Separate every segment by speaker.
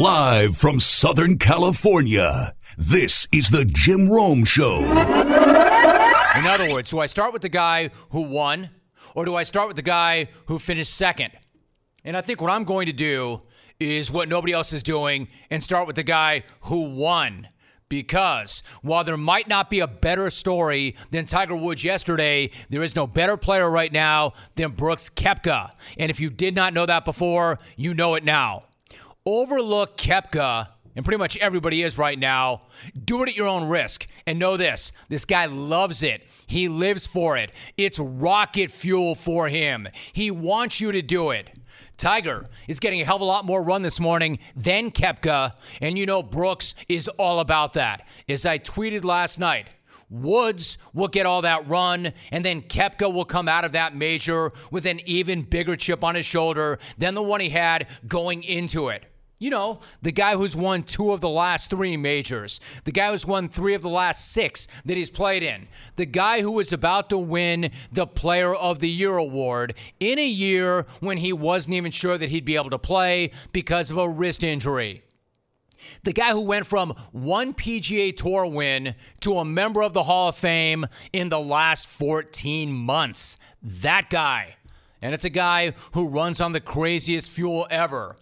Speaker 1: Live from Southern California, this is the Jim Rome Show.
Speaker 2: In other words, do I start with the guy who won, or do I start with the guy who finished second? And I think what I'm going to do is what nobody else is doing and start with the guy who won. Because while there might not be a better story than Tiger Woods yesterday, there is no better player right now than Brooks Koepka. And if you did not know that before, you know it now. Overlook Koepka, and pretty much everybody is right now. Do it at your own risk. And know this this guy loves it. He lives for it. It's rocket fuel for him. He wants you to do it. Tiger is getting a hell of a lot more run this morning than Koepka, and you know Brooks is all about that. As I tweeted last night, Woods will get all that run, and then Koepka will come out of that major with an even bigger chip on his shoulder than the one he had going into it. You know, the guy who's won two of the last three majors, the guy who's won three of the last six that he's played in, the guy who was about to win the Player of the Year award in a year when he wasn't even sure that he'd be able to play because of a wrist injury. The guy who went from one PGA Tour win to a member of the Hall of Fame in the last 14 months. That guy. And it's a guy who runs on the craziest fuel ever.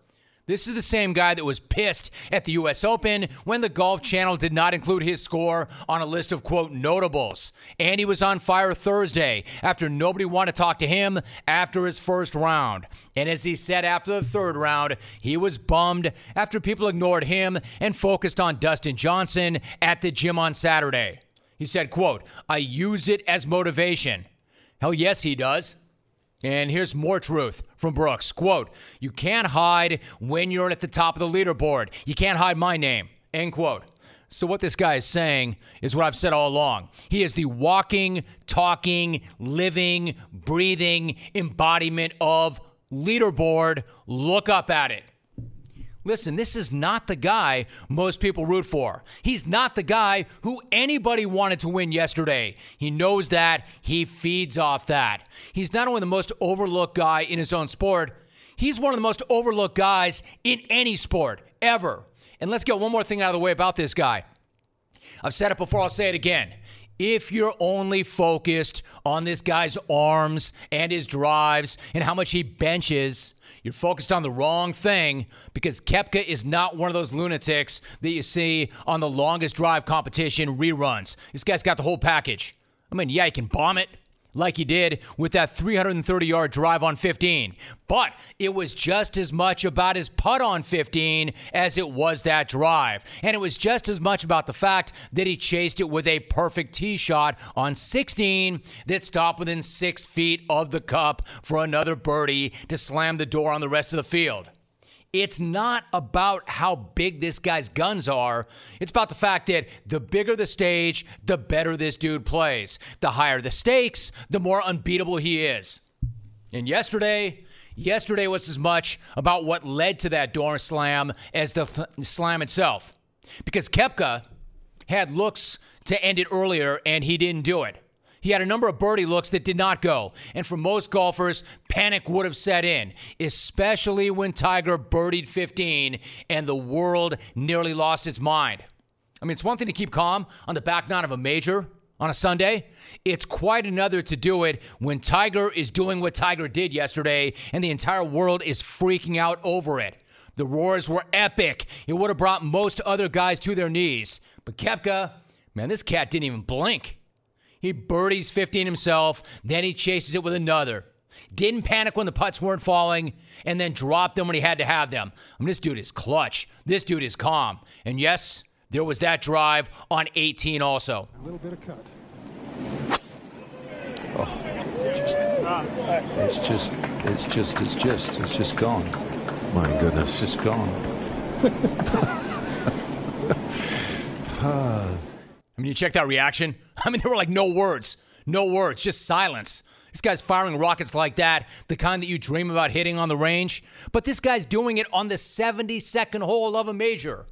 Speaker 2: This is the same guy that was pissed at the U.S. Open when the Golf Channel did not include his score on a list of, quote, notables. And he was on fire Thursday after nobody wanted to talk to him after his first round. And as he said after the third round, he was bummed after people ignored him and focused on Dustin Johnson at the gym on Saturday. He said, quote, I use it as motivation. Hell yes, he does. And here's more truth from Brooks. Quote, You can't hide when you're at the top of the leaderboard. You can't hide my name. End quote. So, what this guy is saying is what I've said all along. He is the walking, talking, living, breathing embodiment of leaderboard. Look up at it. Listen, this is not the guy most people root for. He's not the guy who anybody wanted to win yesterday. He knows that. He feeds off that. He's not only the most overlooked guy in his own sport, he's one of the most overlooked guys in any sport ever. And let's get one more thing out of the way about this guy. I've said it before, I'll say it again. If you're only focused on this guy's arms and his drives and how much he benches, you're focused on the wrong thing because Koepka is not one of those lunatics that you see on the longest drive competition reruns. This guy's got the whole package. I mean, yeah, he can bomb it like he did with that 330 yard drive on 15. But it was just as much about his putt on 15 as it was that drive. And it was just as much about the fact that he chased it with a perfect tee shot on 16 that stopped within six feet of the cup for another birdie to slam the door on the rest of the field. It's not about how big this guy's guns are. It's about the fact that the bigger the stage, the better this dude plays. The higher the stakes, the more unbeatable he is. And yesterday, yesterday was as much about what led to that door slam as the th- slam itself. Because Koepka had looks to end it earlier and he didn't do it. He had a number of birdie looks that did not go. And for most golfers, panic would have set in, especially when Tiger birdied 15 and the world nearly lost its mind. I mean, it's one thing to keep calm on the back nine of a major on a Sunday. It's quite another to do it when Tiger is doing what Tiger did yesterday and the entire world is freaking out over it. The roars were epic. It would have brought most other guys to their knees. But Koepka, man, this cat didn't even blink. He birdies 15 himself, then he chases it with another. Didn't panic when the putts weren't falling, and then dropped them when he had to have them. I mean, this dude is clutch. This dude is calm. And yes, there was that drive on 18 also.
Speaker 3: A little bit of cut.
Speaker 4: Oh, it's just, it's just, it's just, it's just gone.
Speaker 5: My goodness.
Speaker 4: It's just gone. Ah.
Speaker 2: I mean, you check that reaction. I mean, there were like no words, no words, just silence. This guy's firing rockets like that, the kind that you dream about hitting on the range. But this guy's doing it on the 72nd hole of a major.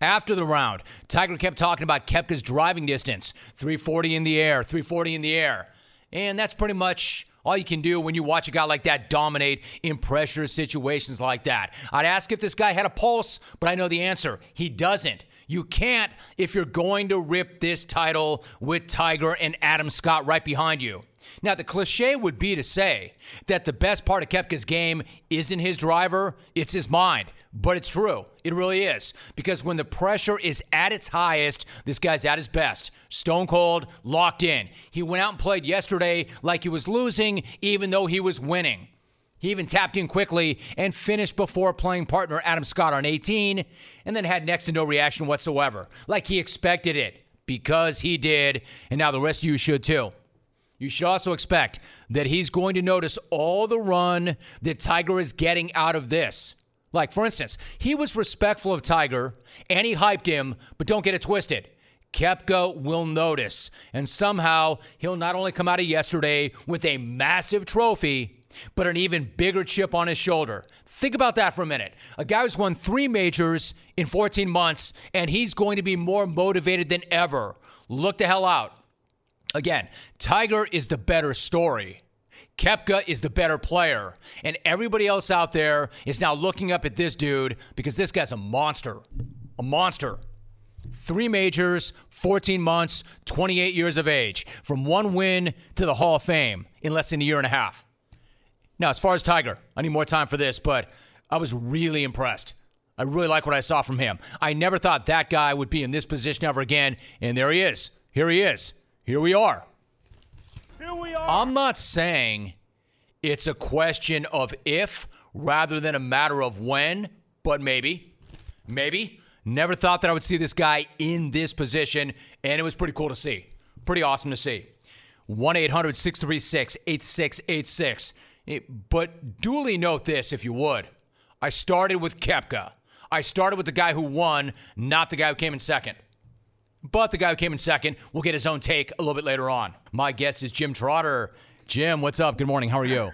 Speaker 2: After the round, Tiger kept talking about Koepka's driving distance 340 in the air, 340 in the air. And that's pretty much all you can do when you watch a guy like that dominate in pressure situations like that. I'd ask if this guy had a pulse, but I know the answer. He doesn't. You can't if you're going to rip this title with Tiger and Adam Scott right behind you. Now, the cliche would be to say that the best part of Koepka's game isn't his driver, it's his mind. But it's true. It really is. Because when the pressure is at its highest, this guy's at his best. Stone cold, locked in. He went out and played yesterday like he was losing, even though he was winning. He even tapped in quickly and finished before playing partner Adam Scott on 18, and then had next to no reaction whatsoever, like he expected it, because he did, and now the rest of you should too. You should also expect that he's going to notice all the run that Tiger is getting out of this. Like, for instance, he was respectful of Tiger and he hyped him, but don't get it twisted. Koepka will notice, and somehow he'll not only come out of yesterday with a massive trophy, but an even bigger chip on his shoulder. Think about that for a minute. A guy who's won three majors in 14 months, and he's going to be more motivated than ever. Look the hell out. Again, Tiger is the better story. Koepka is the better player. And everybody else out there is now looking up at this dude because this guy's a monster. A monster. Three majors, 14 months, 28 years of age, from one win to the Hall of Fame in less than a year and a half. Now, as far as Tiger, I need more time for this, but I was really impressed. I really like what I saw from him. I never thought that guy would be in this position ever again, and there he is. Here he is. Here we are.
Speaker 3: Here we are.
Speaker 2: I'm not saying it's a question of if rather than a matter of when, but maybe. Maybe. Never thought that I would see this guy in this position, and it was pretty cool to see. Pretty awesome to see. 1 800 636 8686. Eh, but duly note this, if you would. I started with Koepka. I started with the guy who won, not the guy who came in second. But the guy who came in second will get his own take a little bit later on. My guest is Jim Trotter. Jim, what's up? Good morning. How are you?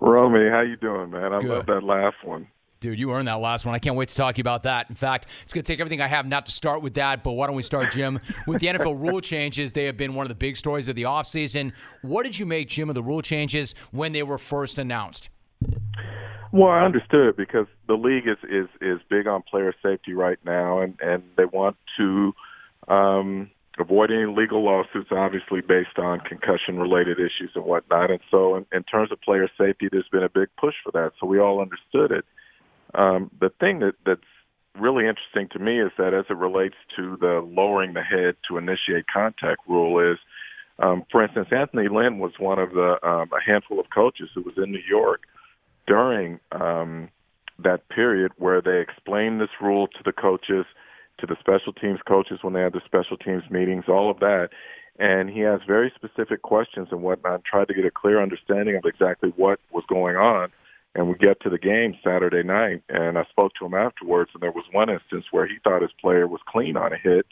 Speaker 5: Romy, how you doing, man? I
Speaker 2: Good.
Speaker 5: love that last one.
Speaker 2: Dude, you earned that last one. I can't wait to talk to you about that. In fact, it's going to take everything I have not to start with that, but why don't we start, Jim, with the NFL rule changes? They have been one of the big stories of the offseason. What did you make, Jim, of the rule changes when they were first announced?
Speaker 5: Well, I understood because the league is is is big on player safety right now, and and they want to um, avoid any legal lawsuits, obviously based on concussion-related issues and whatnot. And so, in, in terms of player safety, there's been a big push for that. So we all understood it. Um, the thing that that's really interesting to me is that as it relates to the lowering the head to initiate contact rule is, um, for instance, Anthony Lynn was one of the um, a handful of coaches who was in New York during um, that period where they explained this rule to the coaches – to the special teams coaches when they had the special teams meetings, all of that. And he has very specific questions and whatnot, tried to get a clear understanding of exactly what was going on. And we get to the game Saturday night, and I spoke to him afterwards, and there was one instance where he thought his player was clean on a hit,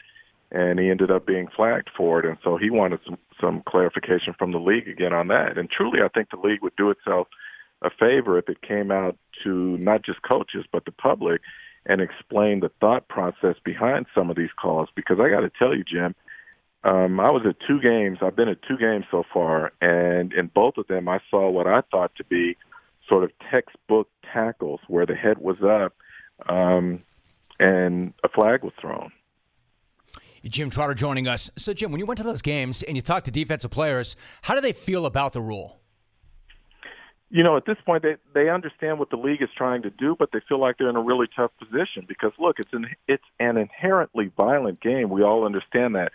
Speaker 5: and he ended up being flagged for it. And so he wanted some, some clarification from the league again on that. And truly, I think the league would do itself a favor if it came out to not just coaches, but the public and explain the thought process behind some of these calls. Because I got to tell you, Jim, um, I was at two games. I've been at two games so far, and in both of them, I saw what I thought to be sort of textbook tackles where the head was up um, and a flag was thrown.
Speaker 2: Jim Trotter joining us. So, Jim, when you went to those games and you talked to defensive players, how do they feel about the rule?
Speaker 5: you know, at this point, they they understand what the league is trying to do, but they feel like they're in a really tough position because look, it's an it's an inherently violent game. We all understand that,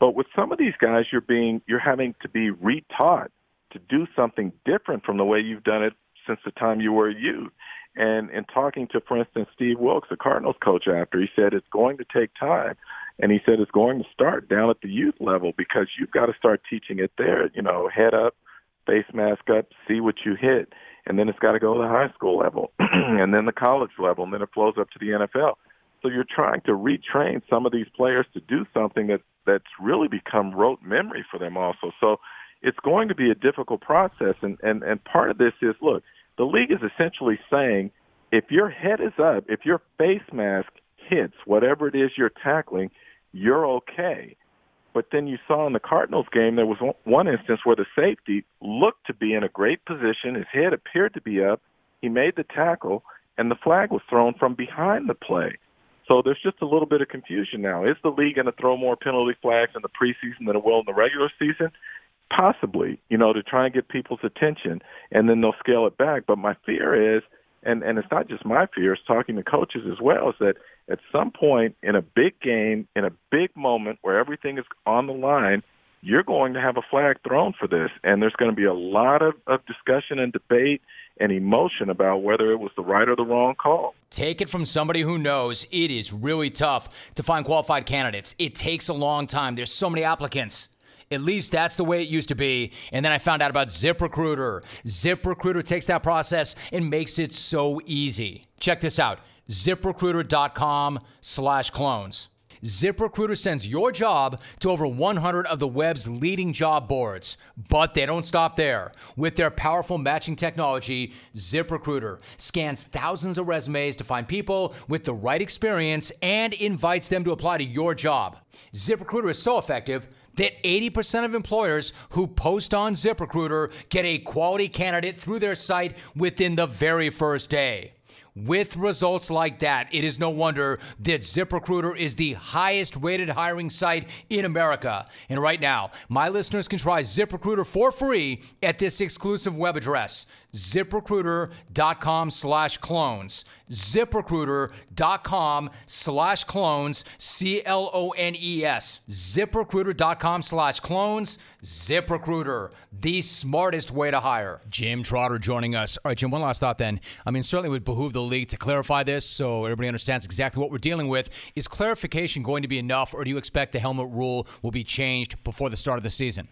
Speaker 5: but with some of these guys, you're being you're having to be retaught to do something different from the way you've done it since the time you were a youth. And in talking to, for instance, Steve Wilks, the Cardinals coach, after he said it's going to take time, and he said it's going to start down at the youth level because you've got to start teaching it there. You know, head up face mask up, see what you hit, and then it's got to go to the high school level, and then the college level, and then it flows up to the NFL. So you're trying to retrain some of these players to do something that that's really become rote memory for them also. So it's going to be a difficult process, and and and part of this is look, the league is essentially saying if your head is up, if your face mask hits whatever it is you're tackling, you're okay. But then you saw in the Cardinals game, there was one instance where the safety looked to be in a great position. His head appeared to be up. He made the tackle, and the flag was thrown from behind the play. So there's just a little bit of confusion now. Is the league going to throw more penalty flags in the preseason than it will in the regular season? Possibly, you know, to try and get people's attention, and then they'll scale it back. But my fear is, and and it's not just my fear; it's talking to coaches as well. Is that at some point in a big game, in a big moment where everything is on the line, you're going to have a flag thrown for this. And there's going to be a lot of, of discussion and debate and emotion about whether it was the right or the wrong call.
Speaker 2: Take it from somebody who knows it is really tough to find qualified candidates. It takes a long time. There's so many applicants. At least that's the way it used to be. And then I found out about ZipRecruiter. ZipRecruiter takes that process and makes it so easy. Check this out ziprecruiter.com slash clones. ZipRecruiter sends your job to over 100 of the web's leading job boards. But they don't stop there. With their powerful matching technology, ZipRecruiter scans thousands of resumes to find people with the right experience and invites them to apply to your job. ZipRecruiter is so effective that 80% of employers who post on ZipRecruiter get a quality candidate through their site within the very first day. With results like that, it is no wonder that ZipRecruiter is the highest rated hiring site in America. And right now, my listeners can try ZipRecruiter for free at this exclusive web address, ziprecruiter.com slash clones. ZipRecruiter.com slash clones, C L O N E S. ZipRecruiter.com slash clones. ZipRecruiter, the smartest way to hire. Jim Trotter joining us. All right, Jim, one last thought then. I mean, certainly would behoove the league to clarify this so everybody understands exactly what we're dealing with. Is clarification going to be enough, or do you expect the helmet rule will be changed before the start of the season?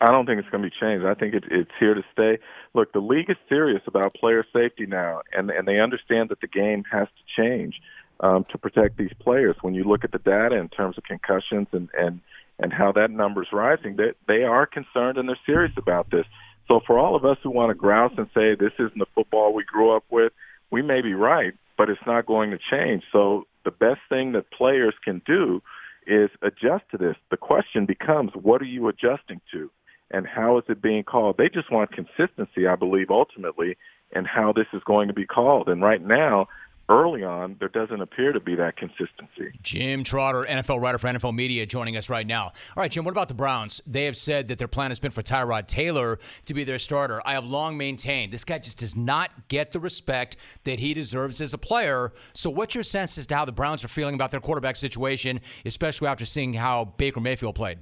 Speaker 5: I don't think it's going to be changed. I think it, it's here to stay. Look, the league is serious about player safety now, and and they understand that the game has to change um, to protect these players. When you look at the data in terms of concussions and and and how that number is rising, they they are concerned and they're serious about this. So for all of us who want to grouse and say this isn't the football we grew up with, we may be right, but it's not going to change. So the best thing that players can do is adjust to this. The question becomes, what are you adjusting to? And how is it being called. They just want consistency, I believe, ultimately, in how this is going to be called. And right now, early on, there doesn't appear to be that consistency.
Speaker 2: Jim Trotter, NFL writer for NFL Media, joining us right now. All right, Jim, what about the Browns? They have said that their plan has been for Tyrod Taylor to be their starter. I have long maintained this guy just does not get the respect that he deserves as a player. So, what's your sense as to how the Browns are feeling about their quarterback situation, especially after seeing how Baker Mayfield played?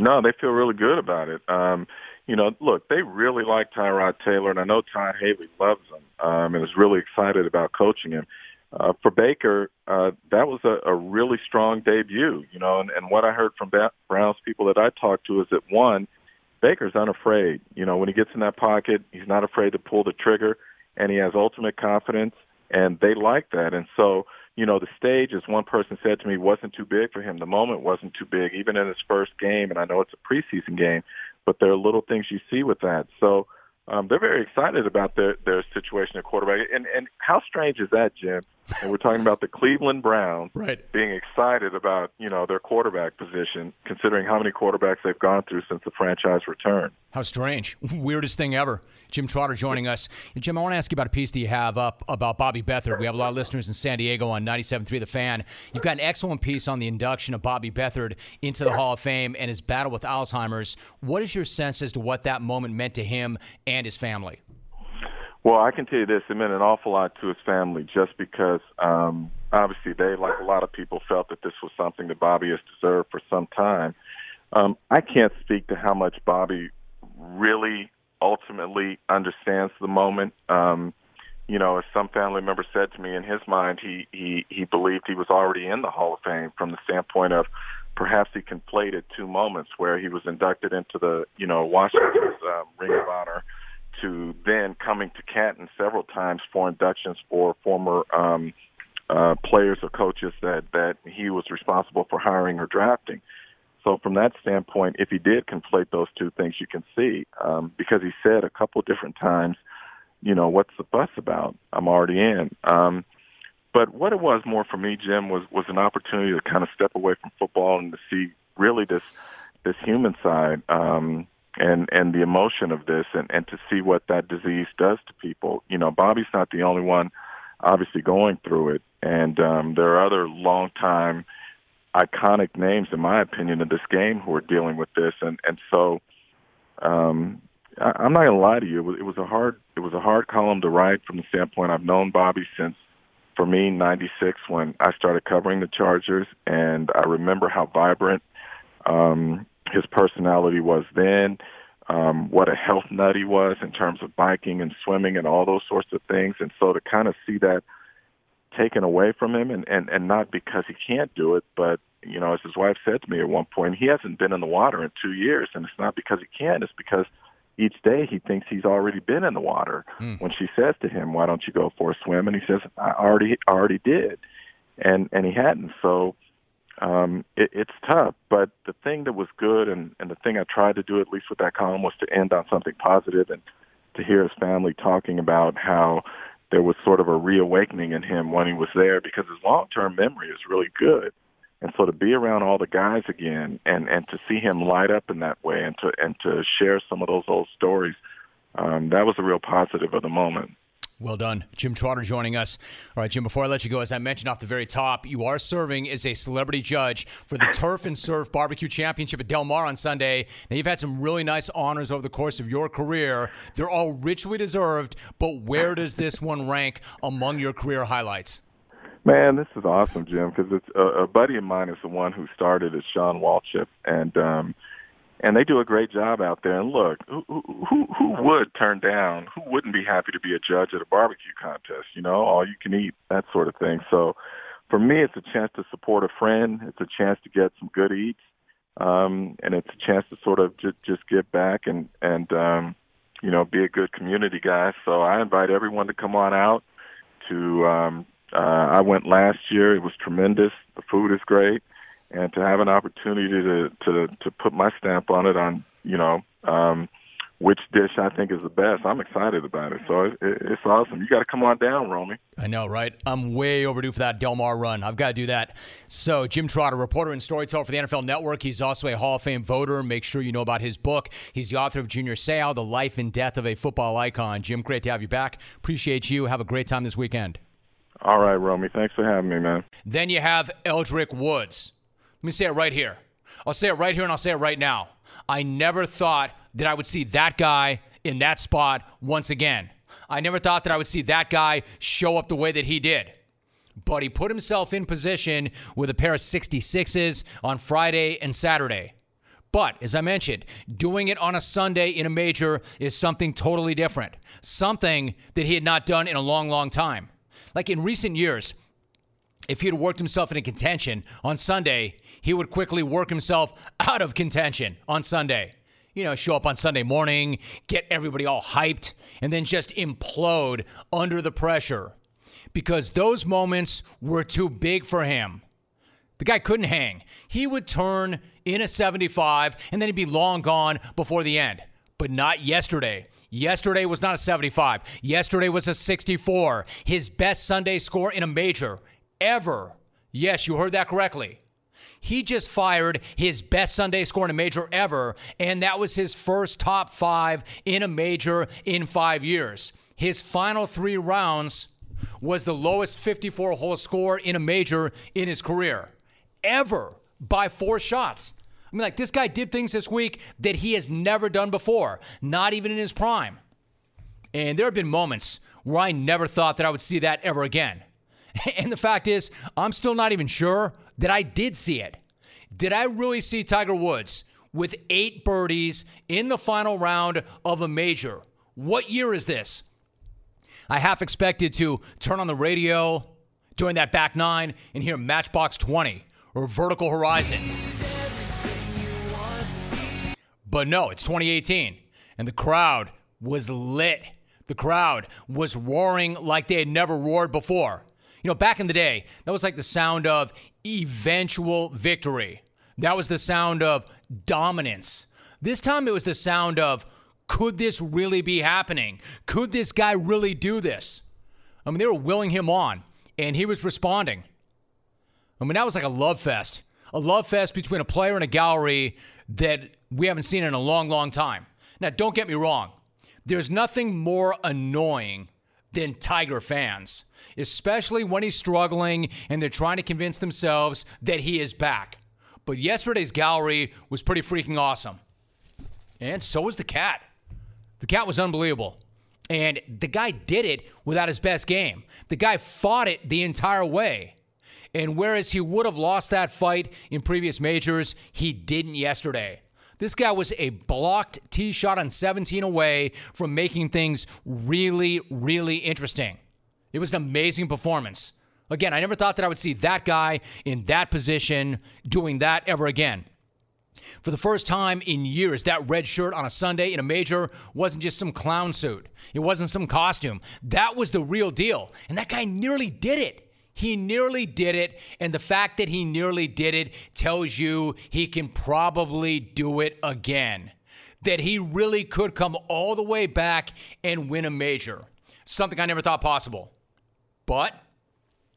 Speaker 5: No, they feel really good about it. Um, you know, look, they really like Tyrod Taylor, and I know Todd Haley loves him um, and is really excited about coaching him. Uh, for Baker, uh, that was a, a really strong debut, you know, and, and what I heard from ba- Browns people that I talked to is that one, Baker's unafraid. You know, when he gets in that pocket, he's not afraid to pull the trigger, and he has ultimate confidence, and they like that. And so, you know, the stage, as one person said to me, wasn't too big for him. The moment wasn't too big, even in his first game. And I know it's a preseason game, but there are little things you see with that. So um, they're very excited about their their situation at quarterback. And and how strange is that, Jim? And we're talking about the Cleveland Browns
Speaker 2: right.
Speaker 5: being excited about you know their quarterback position, considering how many quarterbacks they've gone through since the franchise returned.
Speaker 2: How strange! Weirdest thing ever. Jim Trotter joining us. Jim, I want to ask you about a piece that you have up about Bobby Beathard. We have a lot of listeners in San Diego on 97.3 The Fan. You've got an excellent piece on the induction of Bobby Beathard into the Hall of Fame and his battle with Alzheimer's. What is your sense as to what that moment meant to him and his family?
Speaker 5: Well, I can tell you this: it meant an awful lot to his family, just because um, obviously they, like a lot of people, felt that this was something that Bobby has deserved for some time. Um, I can't speak to how much Bobby really ultimately understands the moment. Um, you know, as some family member said to me, in his mind, he he he believed he was already in the Hall of Fame from the standpoint of perhaps he conflated two moments where he was inducted into the you know Washington's um, Ring of Honor to then coming to Canton several times for inductions for former um, uh, players or coaches that that he was responsible for hiring or drafting. So from that standpoint, if he did conflate those two things, you can see um, because he said a couple different times, you know, what's the fuss about? I'm already in. Um, but what it was more for me, Jim, was was an opportunity to kind of step away from football and to see really this this human side um, and and the emotion of this, and and to see what that disease does to people. You know, Bobby's not the only one, obviously going through it, and um, there are other long time iconic names, in my opinion, in this game who are dealing with this, and and so. Um, I, I'm not gonna lie to you. It was, it was a hard it was a hard column to write from the standpoint I've known Bobby since for me, 96 when I started covering the Chargers, and I remember how vibrant um, his personality was then, um, what a health nut he was in terms of biking and swimming and all those sorts of things. And so to kind of see that taken away from him, and, and, and not because he can't do it, but, you know, as his wife said to me at one point, he hasn't been in the water in two years, and it's not because he can't, it's because – each day he thinks he's already been in the water. Mm. When she says to him, "Why don't you go for a swim?" and he says, "I already already did," and and he hadn't. So um, it, it's tough. But the thing that was good, and and the thing I tried to do at least with that column was to end on something positive and to hear his family talking about how there was sort of a reawakening in him when he was there because his long term memory is really good and so to be around all the guys again and and to see him light up in that way and to and to share some of those old stories um, that was a real positive of the moment
Speaker 2: well done. Jim Trotter joining us. All right, Jim, before I let you go, as I mentioned off the very top, you are serving as a celebrity judge for the Turf and Surf Barbecue Championship at Del Mar on Sunday. Now, you've had some really nice honors over the course of your career. They're all richly deserved, but where does this one rank among your career highlights?
Speaker 5: Man, this is awesome, Jim. Because it's a, a buddy of mine is the one who started it, Sean Walchip, and um, and they do a great job out there. And look, who, who who would turn down? Who wouldn't be happy to be a judge at a barbecue contest? You know, all you can eat, that sort of thing. So, for me, it's a chance to support a friend. It's a chance to get some good eats, um, and it's a chance to sort of just just give back and and um, you know be a good community guy. So I invite everyone to come on out to um, uh, I went last year. It was tremendous. The food is great, and to have an opportunity to to to put my stamp on it on you know um, which dish I think is the best. I'm excited about it. So it, it, it's awesome. You got to come on down, Romy.
Speaker 2: I know, right? I'm way overdue for that Del Mar run. I've got to do that. So, Jim Trotter, reporter and storyteller for the NFL Network. He's also a Hall of Fame voter. Make sure you know about his book. He's the author of Junior Seau, The Life and Death of a Football Icon. Jim, great to have you back. Appreciate you. Have a great time this weekend.
Speaker 5: All right, Romy. Thanks for having me, man.
Speaker 2: Then you have Eldrick Woods. Let me say it right here. I'll say it right here and I'll say it right now. I never thought that I would see that guy in that spot once again. I never thought that I would see that guy show up the way that he did. But he put himself in position with a pair of 66s on Friday and Saturday. But as I mentioned, doing it on a Sunday in a major is something totally different, something that he had not done in a long, long time. Like in recent years, if he had worked himself into contention on Sunday, he would quickly work himself out of contention on Sunday. You know, show up on Sunday morning, get everybody all hyped, and then just implode under the pressure because those moments were too big for him. The guy couldn't hang. He would turn in a 75 and then he'd be long gone before the end. But not yesterday. Yesterday was not a 75. Yesterday was a 64. His best Sunday score in a major ever. Yes, you heard that correctly. He just fired his best Sunday score in a major ever, and that was his first top five in a major in five years. His final three rounds was the lowest 54 hole score in a major in his career, ever by four shots. I mean, like, this guy did things this week that he has never done before, not even in his prime. And there have been moments where I never thought that I would see that ever again. And the fact is, I'm still not even sure that I did see it. Did I really see Tiger Woods with eight birdies in the final round of a major? What year is this? I half expected to turn on the radio during that back nine and hear Matchbox 20 or Vertical Horizon. But no, it's 2018, and the crowd was lit. The crowd was roaring like they had never roared before. You know, back in the day, that was like the sound of eventual victory. That was the sound of dominance. This time it was the sound of could this really be happening? Could this guy really do this? I mean, they were willing him on, and he was responding. I mean, that was like a love fest. A love fest between a player and a gallery that we haven't seen in a long, long time. Now, don't get me wrong. There's nothing more annoying than Tiger fans, especially when he's struggling and they're trying to convince themselves that he is back. But yesterday's gallery was pretty freaking awesome. And so was the cat. The cat was unbelievable. And the guy did it without his best game. The guy fought it the entire way. And whereas he would have lost that fight in previous majors, he didn't yesterday. This guy was a blocked tee shot on 17 away from making things really, really interesting. It was an amazing performance. Again, I never thought that I would see that guy in that position doing that ever again. For the first time in years, that red shirt on a Sunday in a major wasn't just some clown suit. It wasn't some costume. That was the real deal. And that guy nearly did it. He nearly did it. And the fact that he nearly did it tells you he can probably do it again. That he really could come all the way back and win a major. Something I never thought possible. But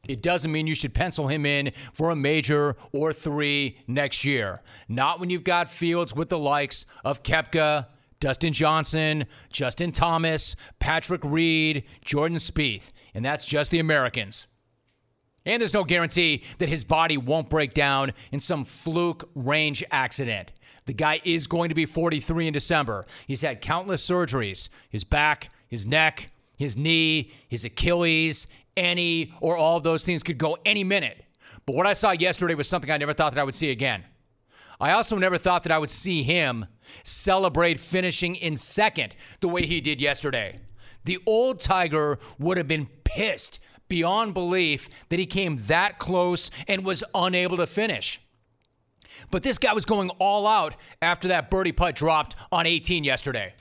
Speaker 2: it doesn't mean you should pencil him in for a major or three next year. Not when you've got fields with the likes of Koepka, Dustin Johnson, Justin Thomas, Patrick Reed, Jordan Spieth, and that's just the Americans. And there's no guarantee that his body won't break down in some fluke range accident. The guy is going to be 43 in December. He's had countless surgeries his back, his neck, his knee, his Achilles, any or all of those things could go any minute. But what I saw yesterday was something I never thought that I would see again. I also never thought that I would see him celebrate finishing in second the way he did yesterday. The old Tiger would have been pissed beyond belief that he came that close and was unable to finish. But this guy was going all out after that birdie putt dropped on 18 yesterday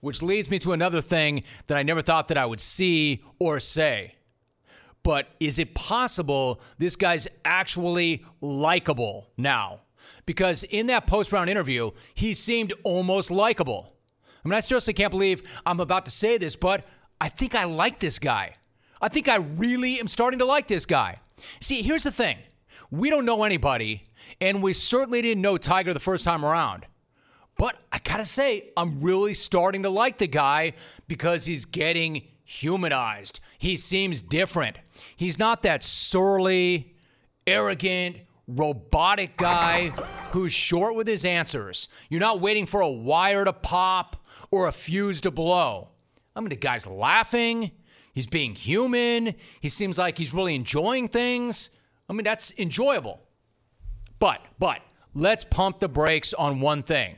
Speaker 2: which leads me to another thing that I never thought that I would see or say. But is it possible this guy's actually likable now? Because in that post round interview, he seemed almost likable. I mean, I seriously can't believe I'm about to say this, but I think I like this guy. I think I really am starting to like this guy. See, here's the thing we don't know anybody, and we certainly didn't know Tiger the first time around. But I gotta say, I'm really starting to like the guy because he's getting humanized. He seems different. He's not that surly, arrogant, robotic guy who's short with his answers. You're not waiting for a wire to pop or a fuse to blow. I mean, the guy's laughing. He's being human. He seems like he's really enjoying things. I mean, that's enjoyable. But, but, let's pump the brakes on one thing.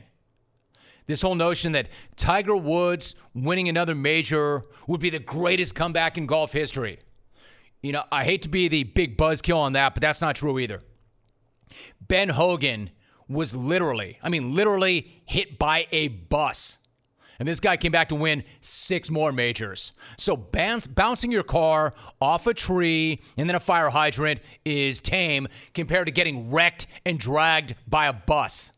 Speaker 2: This whole notion that Tiger Woods winning another major would be the greatest comeback in golf history. You know, I hate to be the big buzzkill on that, but that's not true either. Ben Hogan was literally, I mean, literally hit by a bus. And this guy came back to win six more majors. So bounce, bouncing your car off a tree and then a fire hydrant is tame compared to getting wrecked and dragged by a bus.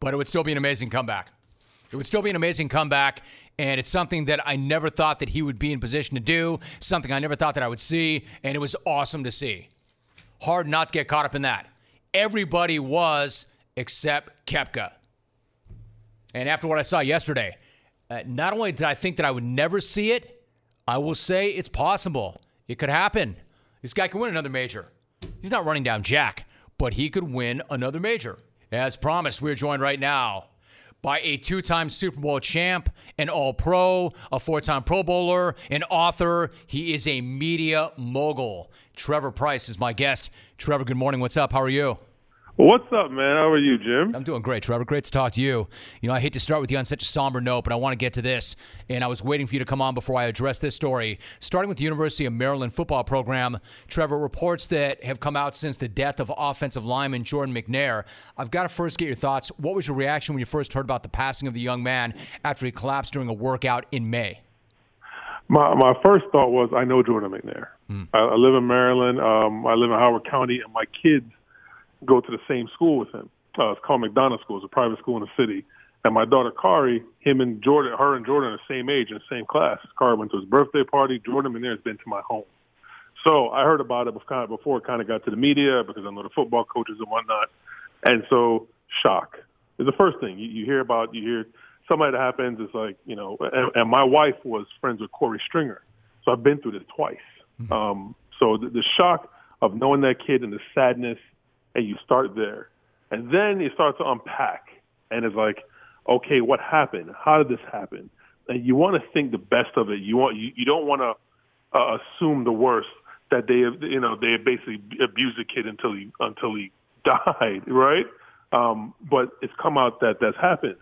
Speaker 2: But it would still be an amazing comeback. It would still be an amazing comeback, and it's something that I never thought that he would be in position to do, something I never thought that I would see, and it was awesome to see. Hard not to get caught up in that. Everybody was except Koepka. And after what I saw yesterday, uh, not only did I think that I would never see it, I will say it's possible. It could happen. This guy can win another major. He's not running down Jack, but he could win another major. As promised, we're joined right now by a two time Super Bowl champ, an All Pro, a four time Pro Bowler, an author. He is a media mogul. Trevor Pryce is my guest. Trevor, good morning. What's up? How are you?
Speaker 3: What's up, man? How are you, Jim?
Speaker 2: I'm doing great, Trevor. Great to talk to you. You know, I hate to start with you on such a somber note, but I want to get to this. And I was waiting for you to come on before I address this story. Starting with the University of Maryland football program, Trevor, reports that have come out since the death of offensive lineman Jordan McNair. I've got to first get your thoughts. What was your reaction when you first heard about the passing of the young man after he collapsed during a workout in May?
Speaker 3: My my first thought was, I know Jordan McNair. Hmm. I, I live in Maryland. Um, I live in Howard County, and my kids go to the same school with him. Uh, it's called McDonogh School. It's a private school in the city. And my daughter Kari, him and Jordan, her and Jordan are the same age in the same class. Kari went to his birthday party. Jordan McNair has been to my home. So I heard about it before it kind of got to the media because I know the football coaches and whatnot. And so shock is the first thing you, you hear about. You hear somebody that happens. It's like you know, and, and my wife was friends with Korey Stringer, so I've been through this twice. Mm-hmm. Um, so the, the shock of knowing that kid and the sadness, and you start there, and then you start to unpack, and it's like, okay, what happened? How did this happen? And you want to think the best of it. You want you, you don't want to uh, assume the worst that they have, you know they basically abused the kid until he until he died, right? Um, but it's come out that that's happened,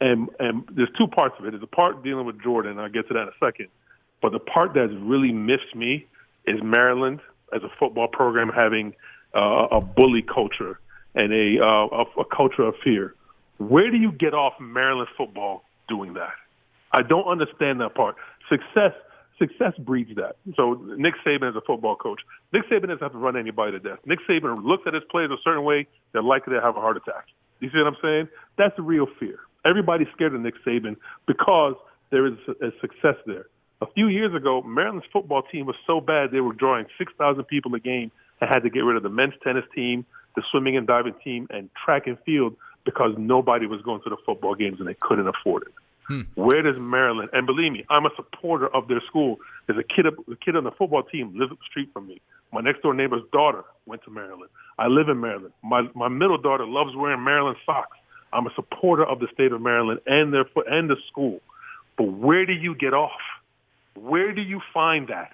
Speaker 3: and and there's two parts of it. There's a part dealing with Jordan. I'll get to that in a second. But the part that's really missed me is Maryland as a football program having uh, a bully culture and a, uh, a a culture of fear. Where do you get off Maryland football doing that? I don't understand that part. Success success breeds that. So Nick Saban is a football coach. Nick Saban doesn't have to run anybody to death. Nick Saban looks at his players a certain way, they're likely to have a heart attack. You see what I'm saying? That's the real fear. Everybody's scared of Nick Saban because there is a success there. A few years ago, Maryland's football team was so bad they were drawing 6,000 people a game and had to get rid of the men's tennis team, the swimming and diving team, and track and field because nobody was going to the football games and they couldn't afford it. Hmm. Where does Maryland? And believe me, I'm a supporter of their school. There's a kid, a kid on the football team lives up the street from me. My next door neighbor's daughter went to Maryland. I live in Maryland. My my middle daughter loves wearing Maryland socks. I'm a supporter of the state of Maryland and their and the school. But where do you get off? Where do you find that?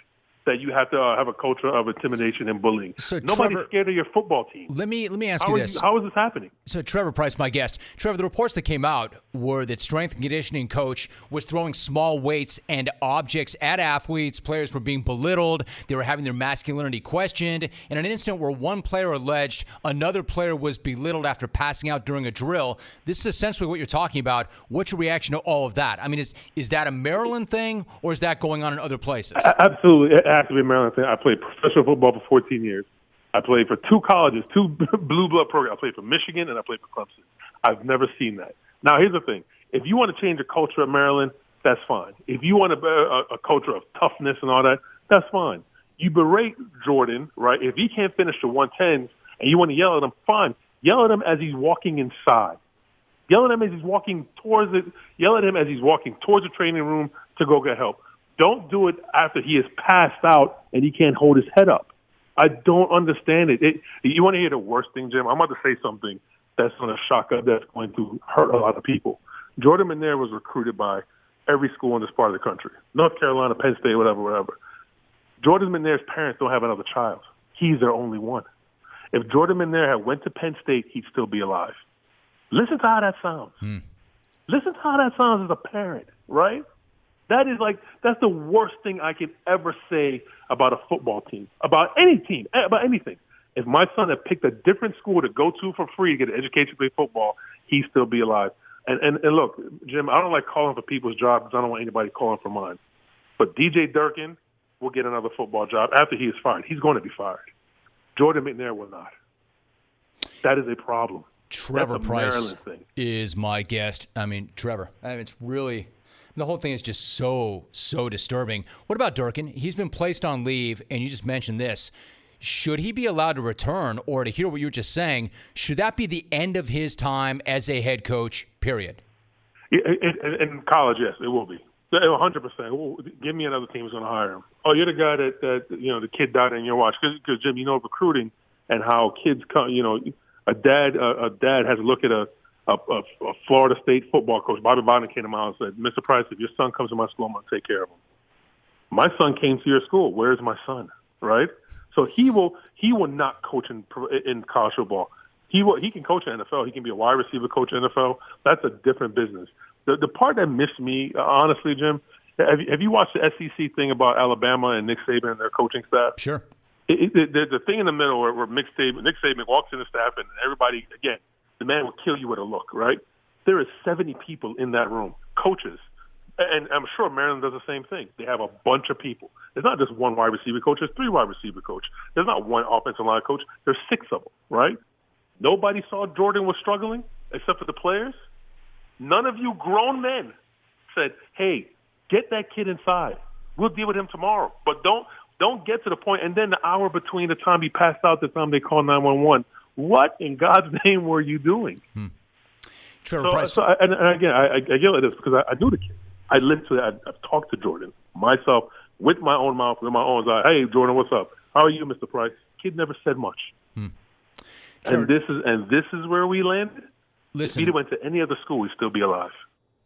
Speaker 3: That you have to uh, have a culture of intimidation and bullying. So Nobody's Trevor, scared of your football team.
Speaker 2: Let me let me ask
Speaker 3: how
Speaker 2: you this:
Speaker 3: you, How is this happening?
Speaker 2: So Trevor Pryce, my guest, Trevor, the reports that came out were that strength and conditioning coach was throwing small weights and objects at athletes. Players were being belittled. They were having their masculinity questioned. In an incident where one player alleged another player was belittled after passing out during a drill, this is essentially what you're talking about. What's your reaction to all of that? I mean, is is that a Maryland thing or is that going on in other places?
Speaker 3: Absolutely, has to be a Maryland thing. I played professional football for 14 years. I played for two colleges, two blue blood programs. I played for Michigan and I played for Clemson. I've never seen that. Now, here's the thing: if you want to change the culture of Maryland, that's fine. If you want a, a, a culture of toughness and all that, that's fine. You berate Jordan, right? If he can't finish the 110s and you want to yell at him, fine. Yell at him as he's walking inside. Yell at him as he's walking towards it. Yell at him as he's walking towards the training room to go get help. Don't do it after he has passed out and he can't hold his head up. I don't understand it. it you want to hear the worst thing, Jim? I'm about to say something that's going to shock us, that's going to hurt a lot of people. Jordan McNair was recruited by every school in this part of the country North Carolina, Penn State, whatever, whatever. Jordan McNair's parents don't have another child. He's their only one. If Jordan McNair had went to Penn State, he'd still be alive. Listen to how that sounds. Hmm. Listen to how that sounds as a parent, right? That is like that's the worst thing I could ever say about a football team, about any team, about anything. If my son had picked a different school to go to for free to get an education to play football, he'd still be alive. And, and and look, Jim, I don't like calling for people's jobs because I don't want anybody calling for mine. But DJ Durkin will get another football job after he is fired. He's going to be fired. Jordan McNair will not. That is a problem.
Speaker 2: Trevor Pryce is my guest. I mean, Trevor. I mean, it's really the whole thing is just so, so disturbing. What about Durkin? He's been placed on leave, and you just mentioned this. Should he be allowed to return, or to hear what you were just saying, should that be the end of his time as a head coach, period?
Speaker 3: In college, yes, it will be. 100%. Give me another team who's going to hire him. Oh, you're the guy that, that you know, the kid died in your watch. Because, Jim, you know recruiting and how kids come, you know, a dad, a, a dad has to look at a, a, a, a Florida State football coach, Bobby Bowden, came to my house and said, Mr. Pryce, if your son comes to my school, I'm going to take care of him. My son came to your school. Where's my son? Right? So he will he will not coach in in college football. He will he can coach in NFL. He can be a wide receiver coach in NFL. That's a different business. The the part that missed me, uh, honestly, Jim, have you, have you watched the SEC thing about Alabama and Nick Saban and their coaching staff?
Speaker 2: Sure.
Speaker 3: It, it, there's a thing in the middle where, where Nick Saban, Nick Saban walks in the staff and everybody again the man will kill you with a look, right? There is 70 people in that room, coaches. And I'm sure Maryland does the same thing. They have a bunch of people. There's not just one wide receiver coach. There's three wide receiver coach. There's not one offensive line coach. There's six of them, right? Nobody saw Jordan was struggling except for the players. None of you grown men said, "Hey, get that kid inside. We'll deal with him tomorrow." But don't Don't get to the point, and then the hour between the time he passed out, the time they call nine one one. What in God's name were you doing?
Speaker 2: Hmm. Trevor
Speaker 3: so,
Speaker 2: Pryce.
Speaker 3: so I, and, and again, I, I, I get like this because I, I knew the kid. I literally, I, I've talked to Jordan myself with my own mouth, with my own eyes. Hey, Jordan, what's up? How are you, Mr. Pryce? Kid never said much.
Speaker 2: Hmm.
Speaker 3: And this is and this is where we landed.
Speaker 2: Listen,
Speaker 3: if he went to any other school, he'd still be alive.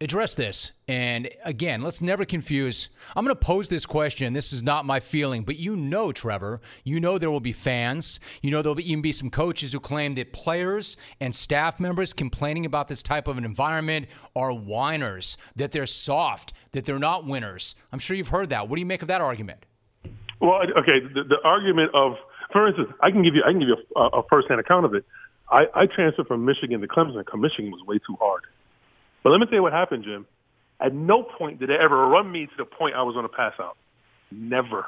Speaker 2: Address this. And again, let's never confuse. I'm going to pose this question. This is not my feeling, but you know, Trevor, you know there will be fans. You know there'll be, even be some coaches who claim that players and staff members complaining about this type of an environment are whiners, that they're soft, that they're not winners. I'm sure you've heard that. What do you make of that argument?
Speaker 3: Well, okay, the, the argument of, for instance, I can give you, I can give you a, a firsthand account of it. I, I transferred from Michigan to Clemson because Michigan was way too hard. But let me tell you what happened, Jim. At no point did they ever run me to the point I was going to pass out. Never.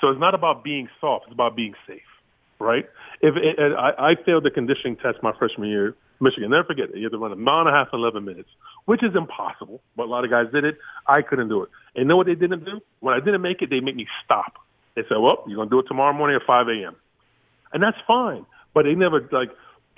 Speaker 3: So it's not about being soft; it's about being safe, right? If it, I, I failed the conditioning test my freshman year, Michigan. Never forget it. You had to run a mile and a half in 11 minutes, which is impossible. But a lot of guys did it. I couldn't do it. And you know what they didn't do? When I didn't make it, they made me stop. They said, "Well, you're going to do it tomorrow morning at 5 a.m." And that's fine. But they never like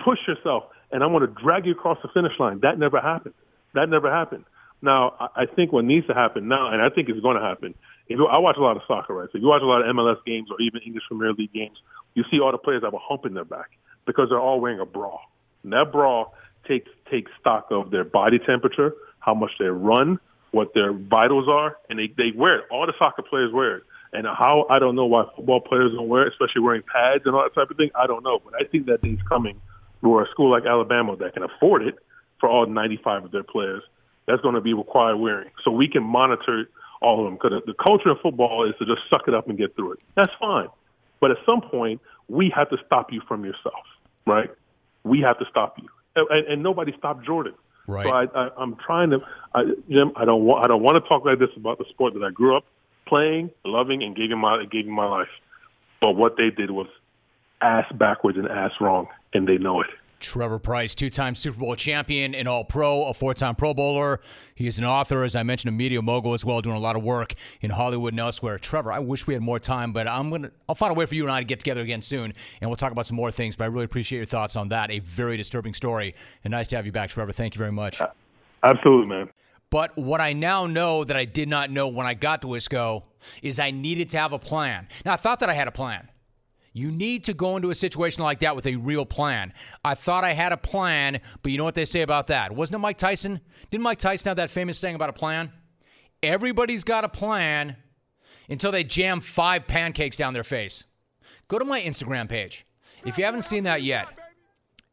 Speaker 3: push yourself and I'm going to drag you across the finish line. That never happened. That never happened. Now, I think what needs to happen now, and I think it's going to happen. If you, I watch a lot of soccer, right? So if you watch a lot of MLS games or even English Premier League games, you see all the players have a hump in their back because they're all wearing a bra. And that bra takes takes stock of their body temperature, how much they run, what their vitals are, and they they wear it. All the soccer players wear it. And how I don't know why football players don't wear it, especially wearing pads and all that type of thing. I don't know, but I think that day's coming or a school like Alabama that can afford it for all 95 of their players, that's going to be required wearing. So we can monitor all of them because the culture of football is to just suck it up and get through it. That's fine. But at some point, we have to stop you from yourself, right? We have to stop you. And, and nobody stopped Jordan.
Speaker 2: Right.
Speaker 3: So I, I, I'm trying to, I, Jim. I don't want. I don't want to talk like this about the sport that I grew up playing, loving, and giving my giving my life. But what they did was ass backwards and ass wrong, and they know it.
Speaker 2: Trevor Pryce, two time Super Bowl champion, and All Pro, a four time Pro Bowler. He is an author, as I mentioned, a media mogul as well, doing a lot of work in Hollywood and elsewhere. Trevor, I wish we had more time, but I'm gonna I'll find a way for you and I to get together again soon, and we'll talk about some more things. But I really appreciate your thoughts on that. A very disturbing story, and nice to have you back, Trevor. Thank you very much.
Speaker 3: Uh, absolutely, man.
Speaker 2: But what I now know that I did not know when I got to Wisco is I needed to have a plan. Now I thought that I had a plan. You need to go into a situation like that with a real plan. I thought I had a plan, but you know what they say about that? Wasn't it Mike Tyson? Didn't Mike Tyson have that famous saying about a plan? Everybody's got a plan until they jam five pancakes down their face. Go to my Instagram page. If you haven't seen that yet,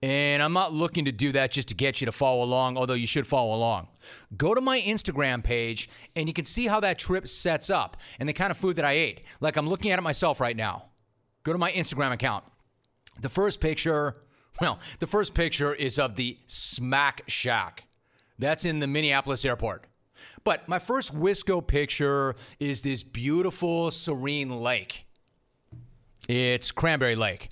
Speaker 2: and I'm not looking to do that just to get you to follow along, although you should follow along. Go to my Instagram page and you can see how that trip sets up and the kind of food that I ate. Like I'm looking at it myself right now. Go to my Instagram account. The first picture, well, the first picture is of the Smack Shack. That's in the Minneapolis airport. But my first Wisco picture is this beautiful, serene lake. It's Cranberry Lake.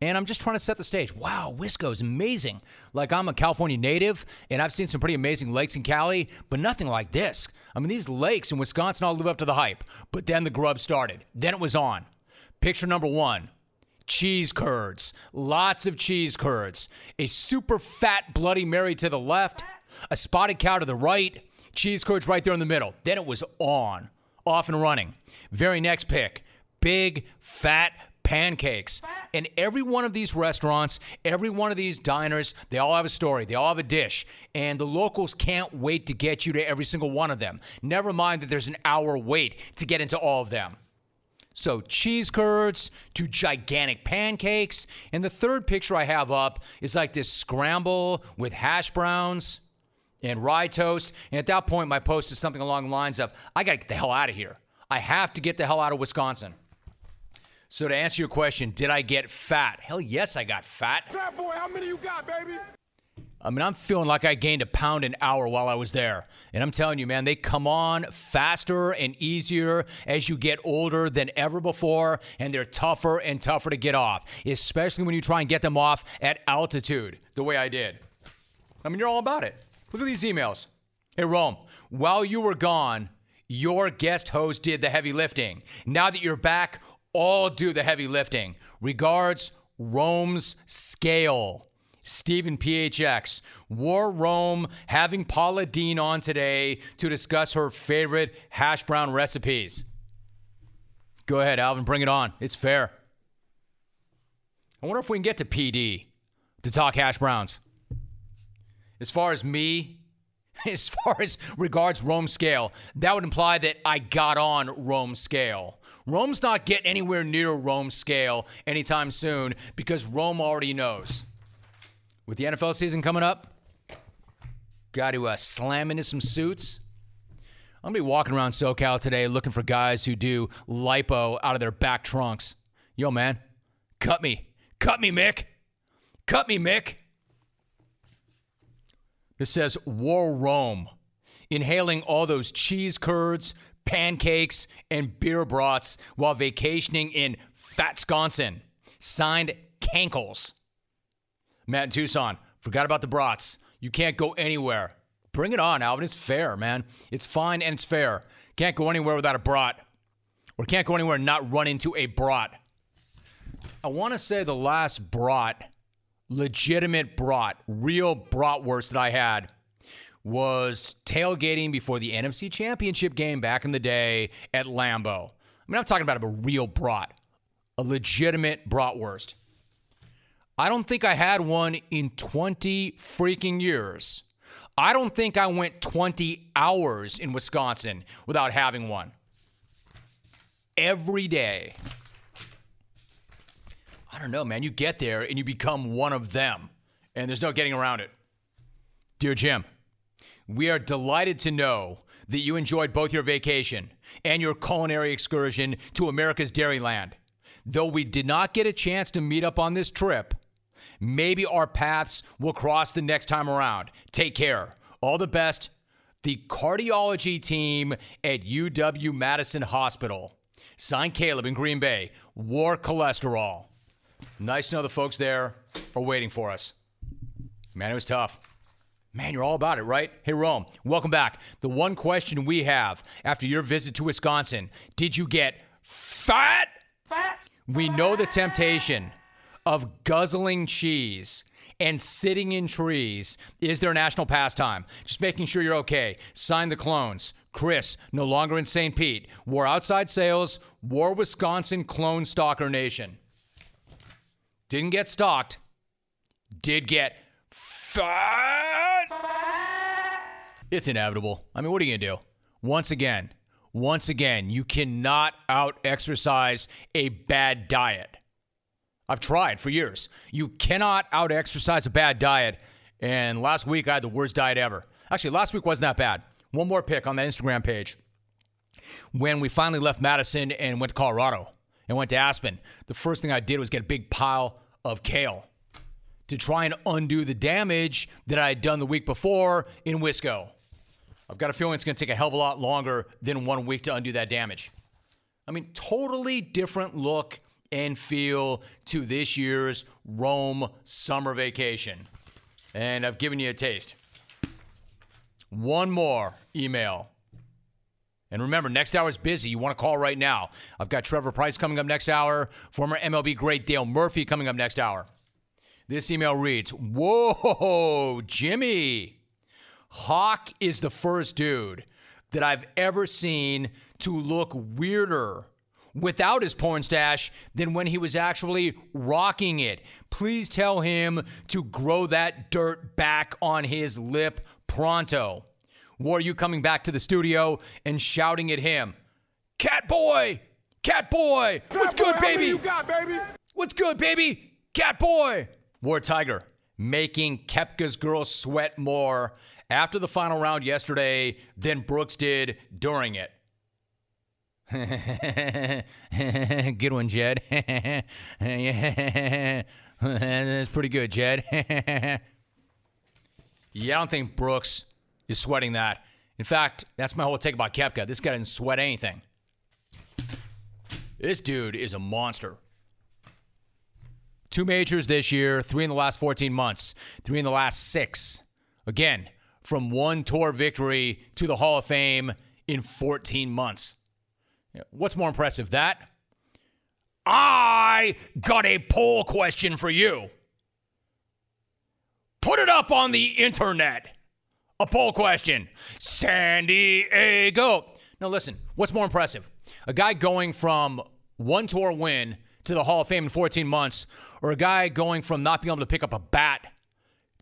Speaker 2: And I'm just trying to set the stage. Wow, Wisco is amazing. Like I'm a California native, and I've seen some pretty amazing lakes in Cali, but nothing like this. I mean, these lakes in Wisconsin all live up to the hype. But then the grub started. Then it was on. Picture number one cheese curds. Lots of cheese curds. A super fat Bloody Mary to the left, a spotted cow to the right, cheese curds right there in the middle. Then it was on, off and running. Very next pick big, fat, pancakes. And every one of these restaurants, every one of these diners, they all have a story, they all have a dish. And the locals can't wait to get you to every single one of them. Never mind that there's an hour wait to get into all of them. So, cheese curds to gigantic pancakes. And the third picture I have up is like this scramble with hash browns and rye toast. And at that point, my post is something along the lines of I got to get the hell out of here. I have to get the hell out of Wisconsin. So, to answer your question, did I get fat? Hell yes, I got fat.
Speaker 6: Fat boy, how many you got, baby?
Speaker 2: I mean, I'm feeling like I gained a pound an hour while I was there. And I'm telling you, man, they come on faster and easier as you get older than ever before, and they're tougher and tougher to get off, especially when you try and get them off at altitude, the way I did. I mean, you're all about it. Look at these emails. Hey, Rome, while you were gone, Your guest host did the heavy lifting. Now that you're back, all do the heavy lifting. Regards, Rome's Scale. Stephen PHX. War Rome having Paula Deen on today to discuss her favorite hash brown recipes. Go ahead, Alvin, bring it on. It's fair. I wonder if we can get to PD to talk hash browns. As far as me, as far as regards Rome scale, that would imply that I got on Rome scale. Rome's not getting anywhere near Rome scale anytime soon because Rome already knows. With the NFL season coming up, got to uh, slam into some suits. I'm gonna be walking around SoCal today looking for guys who do lipo out of their back trunks. Yo, man, cut me, cut me, Mick, cut me, Mick. This says War Rome, inhaling all those cheese curds, pancakes, and beer brats while vacationing in Fat Fatsconsin. Signed Cankles. Matt in Tucson, forgot about the brats. You can't go anywhere. Bring it on, Alvin. It's fair, man. It's fine and it's fair. Can't go anywhere without a brat. Or can't go anywhere and not run into a brat. I want to say the last brat, legitimate brat, real bratwurst that I had was tailgating before the NFC Championship game back in the day at Lambeau. I mean, I'm talking about a real brat, a legitimate bratwurst. I don't think I had one in 20 freaking years. I don't think I went 20 hours in Wisconsin without having one. Every day. I don't know, man. You get there and you become one of them, and there's no getting around it. Dear Jim, we are delighted to know that you enjoyed both your vacation and your culinary excursion to America's Dairyland. Though we did not get a chance to meet up on this trip, maybe our paths will cross the next time around. Take care. All the best. The cardiology team at UW Madison Hospital. Signed Caleb in Green Bay. War cholesterol. Nice to know the folks there are waiting for us. Man, it was tough. Man, you're all about it, right? Hey, Rome, welcome back. The one question we have after your visit to Wisconsin did you get fat? Fat. We know the temptation of guzzling cheese and sitting in trees is their national pastime. Just making sure you're okay. Sign the clones. Chris, no longer in St. Pete. War outside sales. War Wisconsin clone stalker nation. Didn't get stalked. Did get fat. It's inevitable. I mean, what are you to do? Once again, once again, you cannot out exercise a bad diet. I've tried for years. You cannot out exercise a bad diet. And last week, I had the worst diet ever. Actually, last week wasn't that bad. One more pick on that Instagram page. When we finally left Madison and went to Colorado and went to Aspen, the first thing I did was get a big pile of kale to try and undo the damage that I had done the week before in Wisco. I've got a feeling it's going to take a hell of a lot longer than one week to undo that damage. I mean, totally different look and feel to this year's Rome summer vacation. And I've given you a taste. One more email. And remember, next hour is busy. You want to call right now. I've got Trevor Pryce coming up next hour, former MLB great Dale Murphy coming up next hour. This email reads Whoa, Jimmy. Hawk is the first dude that I've ever seen to look weirder without his porn stash than when he was actually rocking it. Please tell him to grow that dirt back on his lip pronto. Or are you coming back to the studio and shouting at him, Cat boy! Cat boy! What's good, baby?
Speaker 6: you got, baby?
Speaker 2: What's good, baby? Cat boy! War Tiger making Koepka's girls sweat more after the final round yesterday than Brooks did during it. good one, Jed. That's pretty good, Jed. yeah, I don't think Brooks is sweating that. In fact, that's my whole take about Koepka. This guy didn't sweat anything. This dude is a monster. Two majors this year, three in the last 14 months, three in the last six. Again, from one tour victory to the Hall of Fame in 14 months. What's more impressive, that? I got a poll question for you. Put it up on the internet. A poll question. San Diego. Now, listen, what's more impressive? A guy going from one tour win to the Hall of Fame in 14 months, or a guy going from not being able to pick up a bat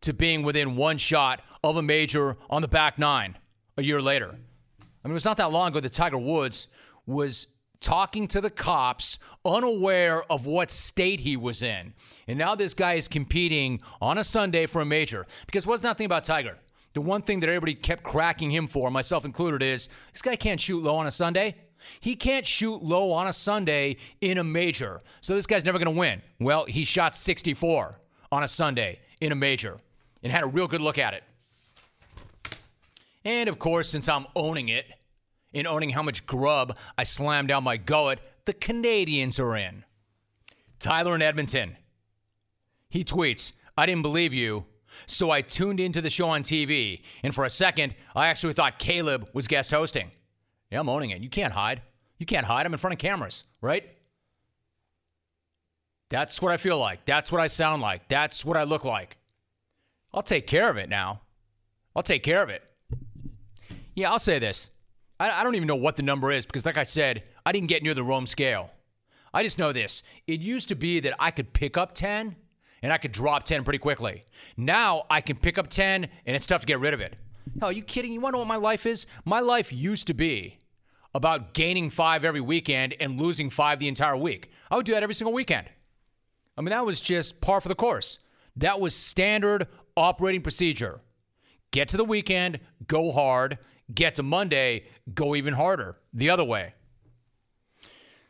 Speaker 2: to being within one shot of a major on the back nine a year later? I mean, it was not that long ago that Tiger Woods was talking to the cops, unaware of what state he was in. And now this guy is competing on a Sunday for a major. Because what's nothing about Tiger? The one thing that everybody kept cracking him for, myself included, is this guy can't shoot low on a Sunday. He can't shoot low on a Sunday in a major. So this guy's never going to win. Well, he shot 64 on a Sunday in a major and had a real good look at it. And of course, since I'm owning it, in owning how much grub I slammed down my gullet, the Canadians are in. Tyler in Edmonton. He tweets, I didn't believe you, so I tuned into the show on TV, and for a second, I actually thought Caleb was guest hosting. Yeah, I'm owning it. You can't hide. You can't hide. I'm in front of cameras, right? That's what I feel like. That's what I sound like. That's what I look like. I'll take care of it now. I'll take care of it. Yeah, I'll say this. I, I don't even know what the number is because, like I said, I didn't get near the Rome scale. I just know this. It used to be that I could pick up 10 and I could drop 10 pretty quickly. Now I can pick up 10 and it's tough to get rid of it. Hell, are you kidding? You want to know what my life is? My life used to be about gaining five every weekend and losing five the entire week. I would do that every single weekend. I mean, that was just par for the course. That was standard operating procedure. Get to the weekend, go hard, get to Monday, go even harder the other way.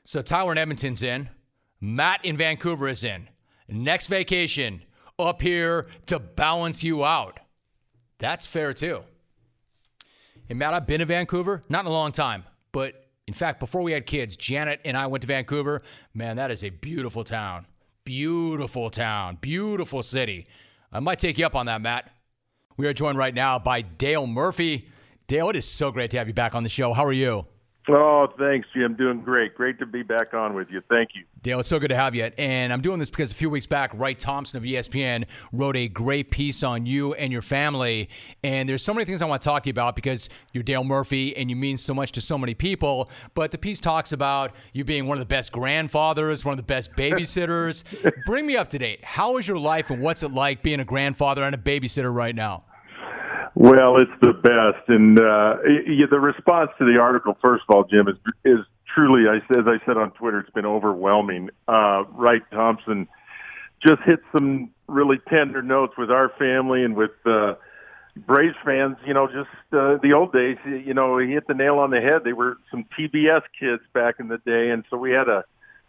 Speaker 2: So Tyler in Edmonton's in. Matt in Vancouver is in. Next vacation up here to balance you out. That's fair too. And Matt, I've been to Vancouver, not in a long time, but in fact, before we had kids, Janet and I went to Vancouver. Man, that is a beautiful town. Beautiful town. Beautiful city. I might take you up on that, Matt. We are joined right now by Dale Murphy. Dale, it is so great to have you back on the show. How are you?
Speaker 7: Oh, thanks, Jim. I'm doing great. Great to be back on with you. Thank you.
Speaker 2: Dale, it's so good to have you. And I'm doing this because a few weeks back, Wright Thompson of ESPN wrote a great piece on you and your family. And there's so many things I want to talk to you about because you're Dale Murphy and you mean so much to so many people. But the piece talks about you being one of the best grandfathers, one of the best babysitters. Bring me up to date. How is your life and what's it like being a grandfather and a babysitter right now?
Speaker 7: Well, it's the best, and uh, the response to the article, first of all, Jim, is is truly, as I said on Twitter, it's been overwhelming. Uh, Wright Thompson just hit some really tender notes with our family and with uh, Braves fans. You know, just uh, the old days. You know, he hit the nail on the head. They were some TBS kids back in the day, and so we had a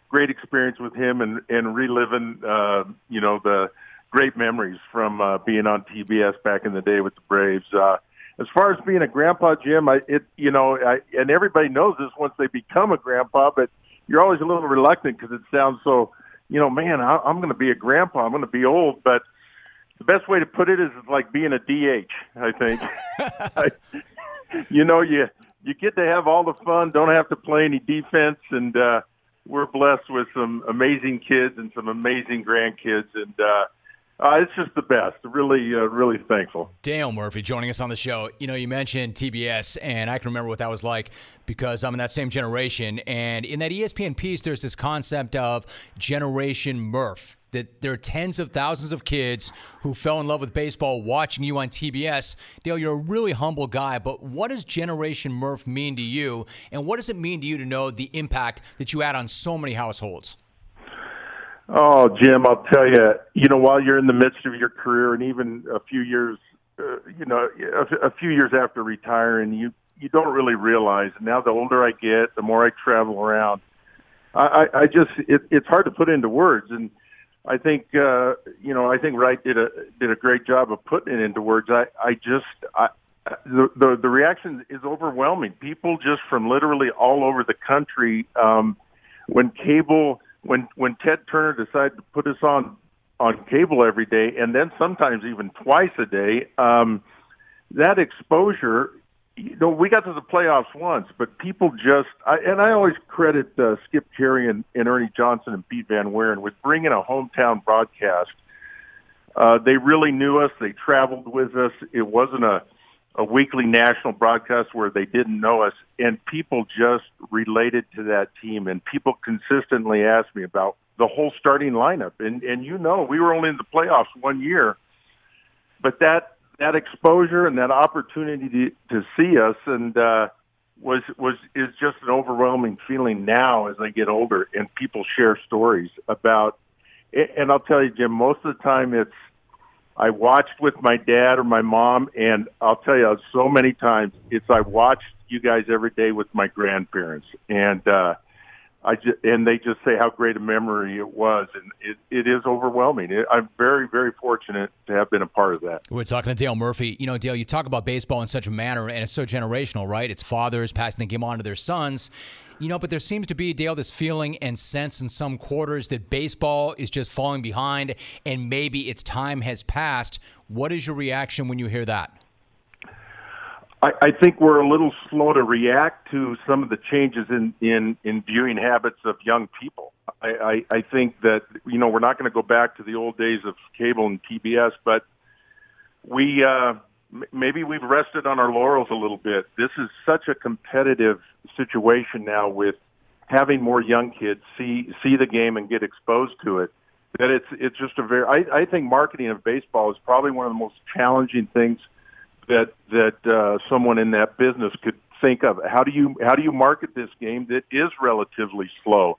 Speaker 7: great experience with him and and reliving, uh, you know, the great memories from uh, being on TBS back in the day with the Braves. Uh, as far as being a grandpa, Jim, I it you know, I, and everybody knows this once they become a grandpa, but you're always a little reluctant because it sounds so, you know, man, I, I'm going to be a grandpa. I'm going to be old, but the best way to put it is like being a DH. I think. I, you know, you you get to have all the fun, don't have to play any defense, and uh, we're blessed with some amazing kids and some amazing grandkids, and uh, uh, it's just the best. Really, uh, really thankful.
Speaker 2: Dale Murphy joining us on the show. You know, you mentioned TBS, and I can remember what that was like because I'm in that same generation. And in that ESPN piece, there's this concept of Generation Murph. That there are tens of thousands of kids who fell in love with baseball watching you on TBS. Dale, you're a really humble guy, but what does Generation Murph mean to you? And what does it mean to you to know the impact that you had on so many households?
Speaker 7: Oh, Jim, I'll tell you, you know, while you're in the midst of your career and even a few years, uh, you know, a, a few years after retiring, you you don't really realize. Now, the older I get, the more I travel around, I, I, I just it, it's hard to put into words. And I think uh, you know, I think Wright did a did a great job of putting it into words. I I just I, the, the the reaction is overwhelming. People just from literally all over the country. Um, when cable when when Ted Turner decided to put us on on cable every day, and then sometimes even twice a day, um, that exposure you know, we got to the playoffs once, but people just, I, and I always credit uh, Skip Caray and, and Ernie Johnson and Pete Van Wieren with bringing a hometown broadcast. Uh, they really knew us. They traveled with us. It wasn't a, a weekly national broadcast where they didn't know us, and people just related to that team. And people consistently asked me about the whole starting lineup. And and you know, we were only in the playoffs one year, but that that exposure and that opportunity to, to see us and uh, was was is just an overwhelming feeling now as I get older and people share stories about. And I'll tell you, Jim, most of the time it's I watched with my dad or my mom, and I'll tell you, so many times it's I watched you guys every day with my grandparents, and uh, I just, and they just say how great a memory it was, and it, it is overwhelming. It, I'm very, very fortunate to have been a part of that.
Speaker 2: We're talking to Dale Murphy. You know, Dale, you talk about baseball in such a manner, and it's so generational, right? It's fathers passing the game on to their sons. You know, but there seems to be, Dale, this feeling and sense in some quarters that baseball is just falling behind, and maybe its time has passed. What is your reaction when you hear that?
Speaker 7: I, I think we're a little slow to react to some of the changes in in, in viewing habits of young people. I, I, I think that you know we're not going to go back to the old days of cable and TBS, but we uh, m- maybe we've rested on our laurels a little bit. This is such a competitive situation now with having more young kids see see the game and get exposed to it that it's it's just a very I, I think marketing of baseball is probably one of the most challenging things that that uh, someone in that business could think of. How do you how do you market this game that is relatively slow?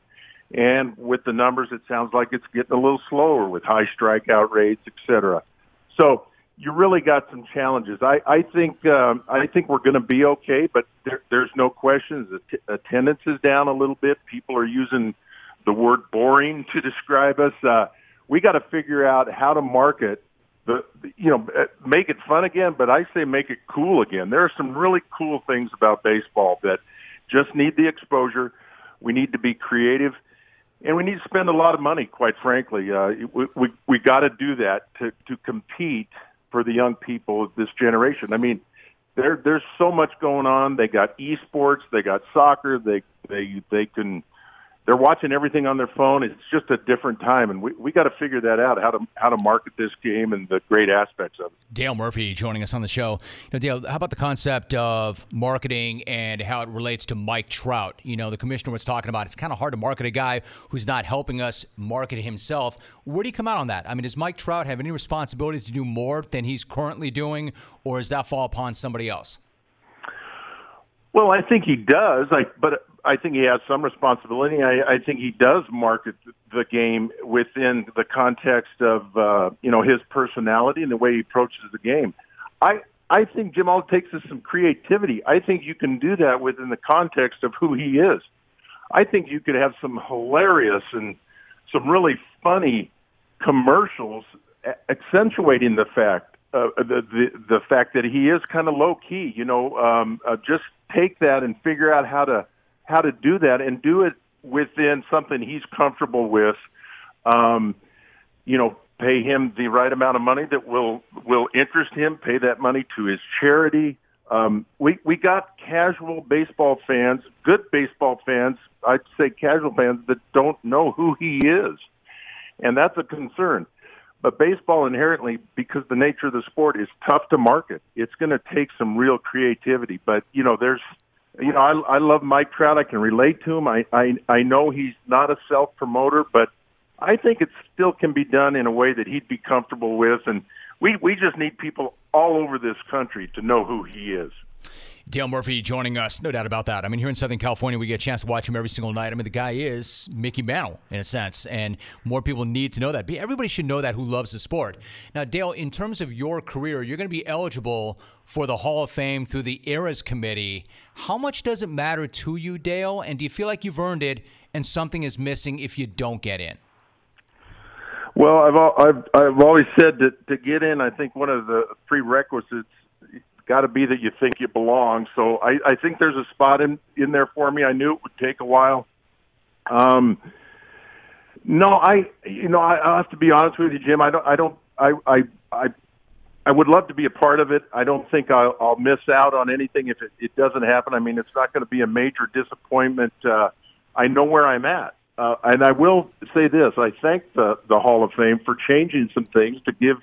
Speaker 7: And with the numbers, it sounds like it's getting a little slower with high strikeout rates, et cetera. So you really got some challenges. I, I think um, I think we're going to be okay, but there, there's no question. The t- attendance is down a little bit. People are using the word boring to describe us. Uh, we got to figure out how to market the you know uh, make it fun again, but I say make it cool again. There are some really cool things about baseball that just need the exposure. We need to be creative, and we need to spend a lot of money. Quite frankly, uh, we we, we got to do that to to compete for the young people of this generation. I mean, there there's so much going on. They got esports, they got soccer, they they they can they're watching everything on their phone. It's just a different time, and we we got to figure that out how to how to market this game and the great aspects of it.
Speaker 2: Dale Murphy joining us on the show. You know, Dale, how about the concept of marketing and how it relates to Mike Trout? You know, the commissioner was talking about it's kind of hard to market a guy who's not helping us market himself. Where do you come out on that? I mean, does Mike Trout have any responsibility to do more than he's currently doing, or does that fall upon somebody else?
Speaker 7: Well, I think he does. I, but I think he has some responsibility. I, I think he does market the game within the context of uh, you know his personality and the way he approaches the game. I I think Jim all takes is some creativity. I think you can do that within the context of who he is. I think you could have some hilarious and some really funny commercials accentuating the fact uh, the, the the fact that he is kind of low key. You know, um, uh, just take that and figure out how to how to do that and do it within something he's comfortable with. Um, you know, pay him the right amount of money that will will interest him. Pay that money to his charity. Um, we we got casual baseball fans, good baseball fans. I'd say casual fans that don't know who he is, and that's a concern. But baseball inherently, because the nature of the sport is tough to market, it's going to take some real creativity. But you know, there's, you know, I, I love Mike Trout. I can relate to him. I, I I know he's not a self promoter, but I think it still can be done in a way that he'd be comfortable with. And we we just need people all over this country to know who he is.
Speaker 2: Dale Murphy joining us, no doubt about that. I mean, here in Southern California, we get a chance to watch him every single night. I mean, the guy is Mickey Mantle in a sense, and more people need to know that. Everybody should know that who loves the sport. Now, Dale, in terms of your career, you're going to be eligible for the Hall of Fame through the Eras Committee. How much does it matter to you, Dale? And do you feel like you've earned it and something is missing if you don't get in?
Speaker 7: Well, I've I've I've always said that to get in, I think one of the prerequisites got to be that you think you belong. So I, I think there's a spot in in there for me. I knew it would take a while. Um, no, I you know I, I have to be honest with you, Jim. I don't I don't I I I I would love to be a part of it. I don't think I'll, I'll miss out on anything if it, it doesn't happen. I mean, it's not going to be a major disappointment. Uh, I know where I'm at. Uh, and I will say this: I thank the the Hall of Fame for changing some things to give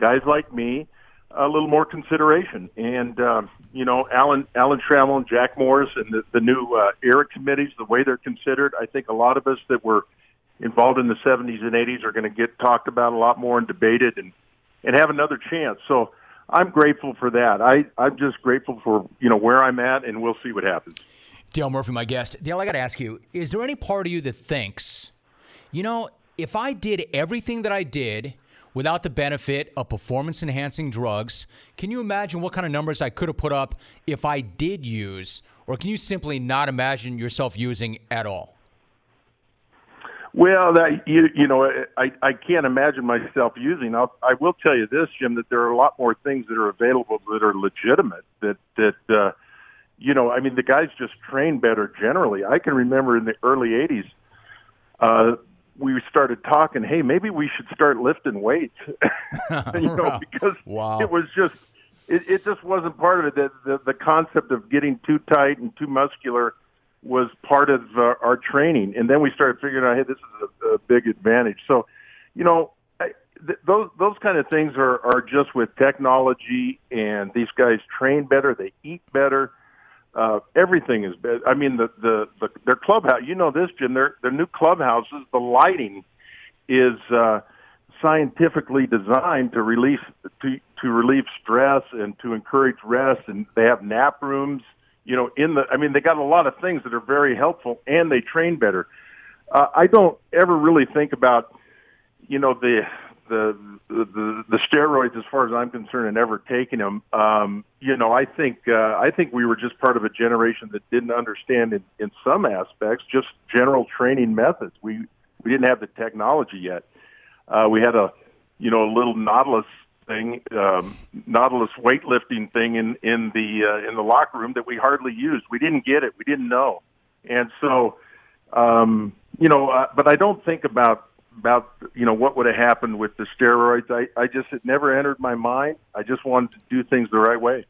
Speaker 7: guys like me a little more consideration. And uh, you know, Alan Alan Trammell and Jack Morris and the, the new uh, era committees, the way they're considered, I think a lot of us that were involved in the 70s and 80s are going to get talked about a lot more and debated and and have another chance. So I'm grateful for that. I I'm just grateful for you know where I'm at, and we'll see what happens.
Speaker 2: Dale Murphy, my guest. Dale, I got to ask you: Is there any part of you that thinks, you know, if I did everything that I did without the benefit of performance enhancing drugs, can you imagine what kind of numbers I could have put up if I did use, or can you simply not imagine yourself using at all?
Speaker 7: Well, that you you know, I I can't imagine myself using. I'll, I will tell you this, Jim, that there are a lot more things that are available that are legitimate. That that uh, you know, I mean, the guys just train better generally. I can remember in the early '80s, uh, we started talking. Hey, maybe we should start lifting weights. you know, because
Speaker 2: wow.
Speaker 7: it was just it, it just wasn't part of it. The, the the concept of getting too tight and too muscular was part of uh, our training, and then we started figuring out, hey, this is a, a big advantage. So, you know, I, th- those those kind of things are are just with technology, and these guys train better, they eat better. Uh, everything is better. I mean, the, the the their clubhouse. You know this, Jim. Their their new clubhouses. The lighting is uh, scientifically designed to release to to relieve stress and to encourage rest. And they have nap rooms you know, in the, I mean, they got a lot of things that are very helpful and they train better. Uh, I don't ever really think about, you know, the, the, the, the steroids as far as I'm concerned and ever taking them. Um, you know, I think, uh, I think we were just part of a generation that didn't understand in, in some aspects, just general training methods. We, we didn't have the technology yet. Uh, we had a, you know, a little Nautilus thing, um, Nautilus weightlifting thing in in the uh, in the locker room that we hardly used. We didn't get it. We didn't know, and so um, you know. Uh, but I don't think about about you know what would have happened with the steroids. I I just it never entered my mind. I just wanted to do things the right way.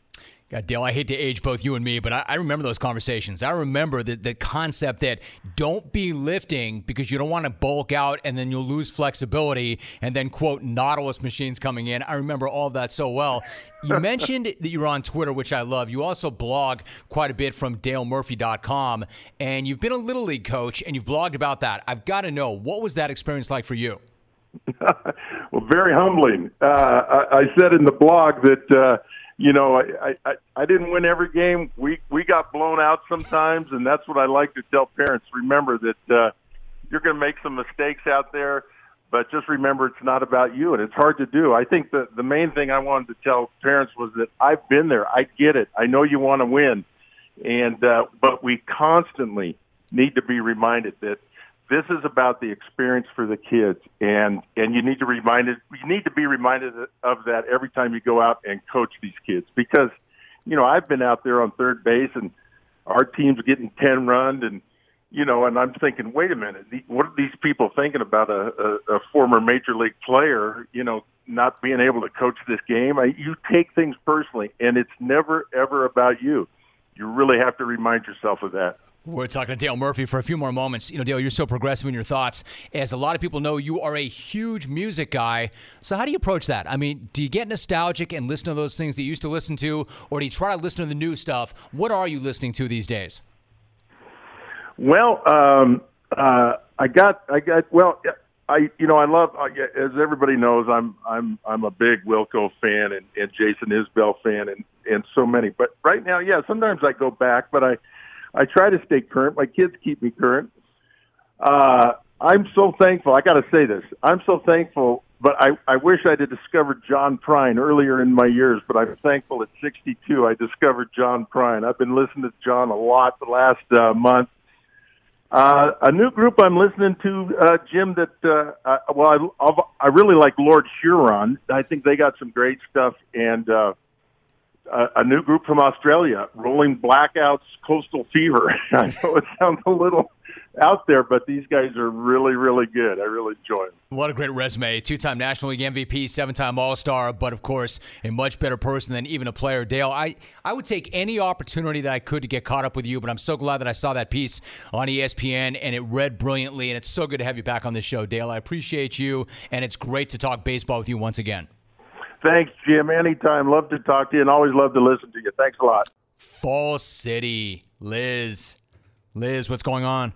Speaker 2: God, Dale, I hate to age both you and me, but I, I remember those conversations. I remember the, the concept that don't be lifting because you don't want to bulk out and then you'll lose flexibility and then, quote, Nautilus machines coming in. I remember all of that so well. You mentioned that you're on Twitter, which I love. You also blog quite a bit from dalemurphy.com, and you've been a Little League coach and you've blogged about that. I've got to know, what was that experience like for you?
Speaker 7: well, very humbling. Uh, I, I said in the blog that. Uh, you know, I, I I didn't win every game. We we got blown out sometimes, and that's what I like to tell parents. Remember that uh, you're going to make some mistakes out there, but just remember it's not about you, and it's hard to do. I think the the main thing I wanted to tell parents was that I've been there. I get it. I know you want to win, and uh, but we constantly need to be reminded that this is about the experience for the kids and and you need to remind it you need to be reminded of that every time you go out and coach these kids because you know I've been out there on third base and our team's getting 10 run and you know and I'm thinking wait a minute what are these people thinking about a, a, a former major league player you know not being able to coach this game? I, you take things personally and it's never ever about you. You really have to remind yourself of that
Speaker 2: we're talking to Dale Murphy for a few more moments. You know, Dale, you're so progressive in your thoughts. As a lot of people know, you are a huge music guy. So, how do you approach that? I mean, do you get nostalgic and listen to those things that you used to listen to, or do you try to listen to the new stuff? What are you listening to these days?
Speaker 7: Well, um, uh, I got, I got, well, I, you know, I love, as everybody knows, I'm, I'm, I'm a big Wilco fan and, and Jason Isbell fan and, and so many. But right now, yeah, sometimes I go back, but I, I try to stay current. My kids keep me current. Uh, I'm so thankful. I got to say this. I'm so thankful, but I, I wish I'd have discovered John Prine earlier in my years, but I'm thankful at 62 I discovered John Prine. I've been listening to John a lot the last uh, month. Uh, a new group I'm listening to, uh, Jim, that, uh, uh, well, I, I really like Lord Huron. I think they got some great stuff. And, uh, a, new group from Australia, Rolling Blackouts Coastal Fever. I know it sounds a little out there, but these guys are really, really good. I really enjoy them.
Speaker 2: What a great resume. Two time National League MVP, seven time All Star, but of course, a much better person than even a player. Dale, I, I would take any opportunity that I could to get caught up with you, but I'm so glad that I saw that piece on ESPN and it read brilliantly. And it's so good to have you back on the show, Dale. I appreciate you, and it's great to talk baseball with you once again.
Speaker 7: Thanks, Jim. Anytime. Love to talk to you and always love to listen to you. Thanks a lot.
Speaker 2: Fall City. Liz. Liz, what's going on?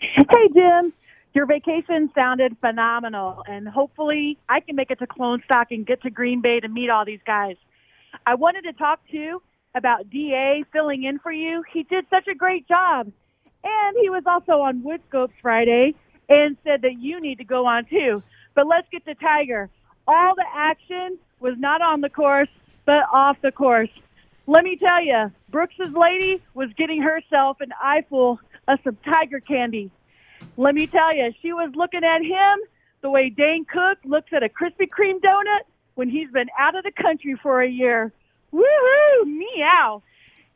Speaker 8: Hey, Jim. Your vacation sounded phenomenal, and hopefully I can make it to Clone Stock and get to Green Bay to meet all these guys. I wanted to talk to you about DA filling in for you. He did such a great job. And he was also on Woodscopes Friday and said that you need to go on too. But let's get to Tiger. All the action was not on the course, but off the course. Let me tell you, Brooks's lady was getting herself an eyeful of some Tiger candy. Let me tell you, she was looking at him the way Dane Cook looks at a Krispy Kreme donut when he's been out of the country for a year. Woohoo! Meow.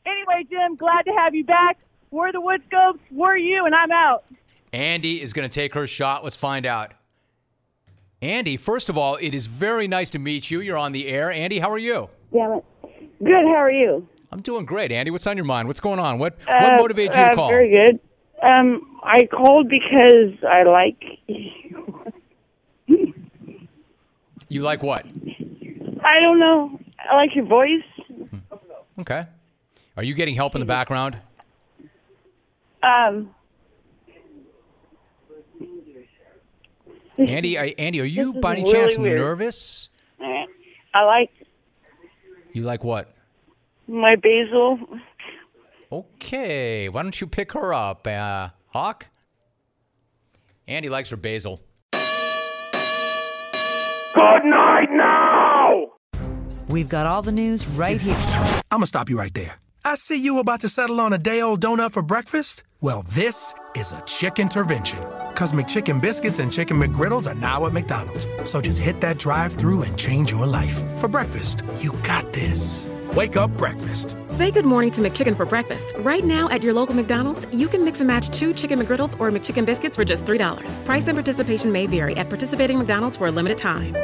Speaker 8: Anyway, Jim, glad to have you back. We're the Woodscopes. We're you, and I'm out.
Speaker 2: Andy is going to take her shot. Let's find out. Andy, first of all, it is very nice to meet you. You're on the air. Andy, how are you?
Speaker 9: Damn it. Good. How are you?
Speaker 2: I'm doing great, Andy. What's on your mind? What's going on? What
Speaker 9: Uh,
Speaker 2: what motivated you
Speaker 9: uh,
Speaker 2: to call?
Speaker 9: Very good. Um, I called because I like.
Speaker 2: You you like what?
Speaker 9: I don't know. I like your voice.
Speaker 2: Okay. Are you getting help in the background?
Speaker 9: Um,
Speaker 2: Andy, are, Andy, are you
Speaker 9: This
Speaker 2: by any
Speaker 9: really
Speaker 2: chance
Speaker 9: weird.
Speaker 2: nervous?
Speaker 9: I like
Speaker 2: You like what?
Speaker 9: my basil.
Speaker 2: Okay, why don't you pick her up, uh, Hawk? Andy likes her basil.
Speaker 6: Good night now!
Speaker 10: We've got all the news right here.
Speaker 11: I'm gonna stop you right there. I see you about to settle on a day old donut for breakfast. Well, this is a chick intervention. Cause McChicken biscuits and chicken McGriddles are now at McDonald's. So just hit that drive through and change your life. For breakfast, you got this. Wake up breakfast.
Speaker 12: Say good morning to McChicken for breakfast. Right now at your local McDonald's, you can mix and match two chicken McGriddles or McChicken biscuits for just $3. Price and participation may vary at participating McDonald's for a limited time.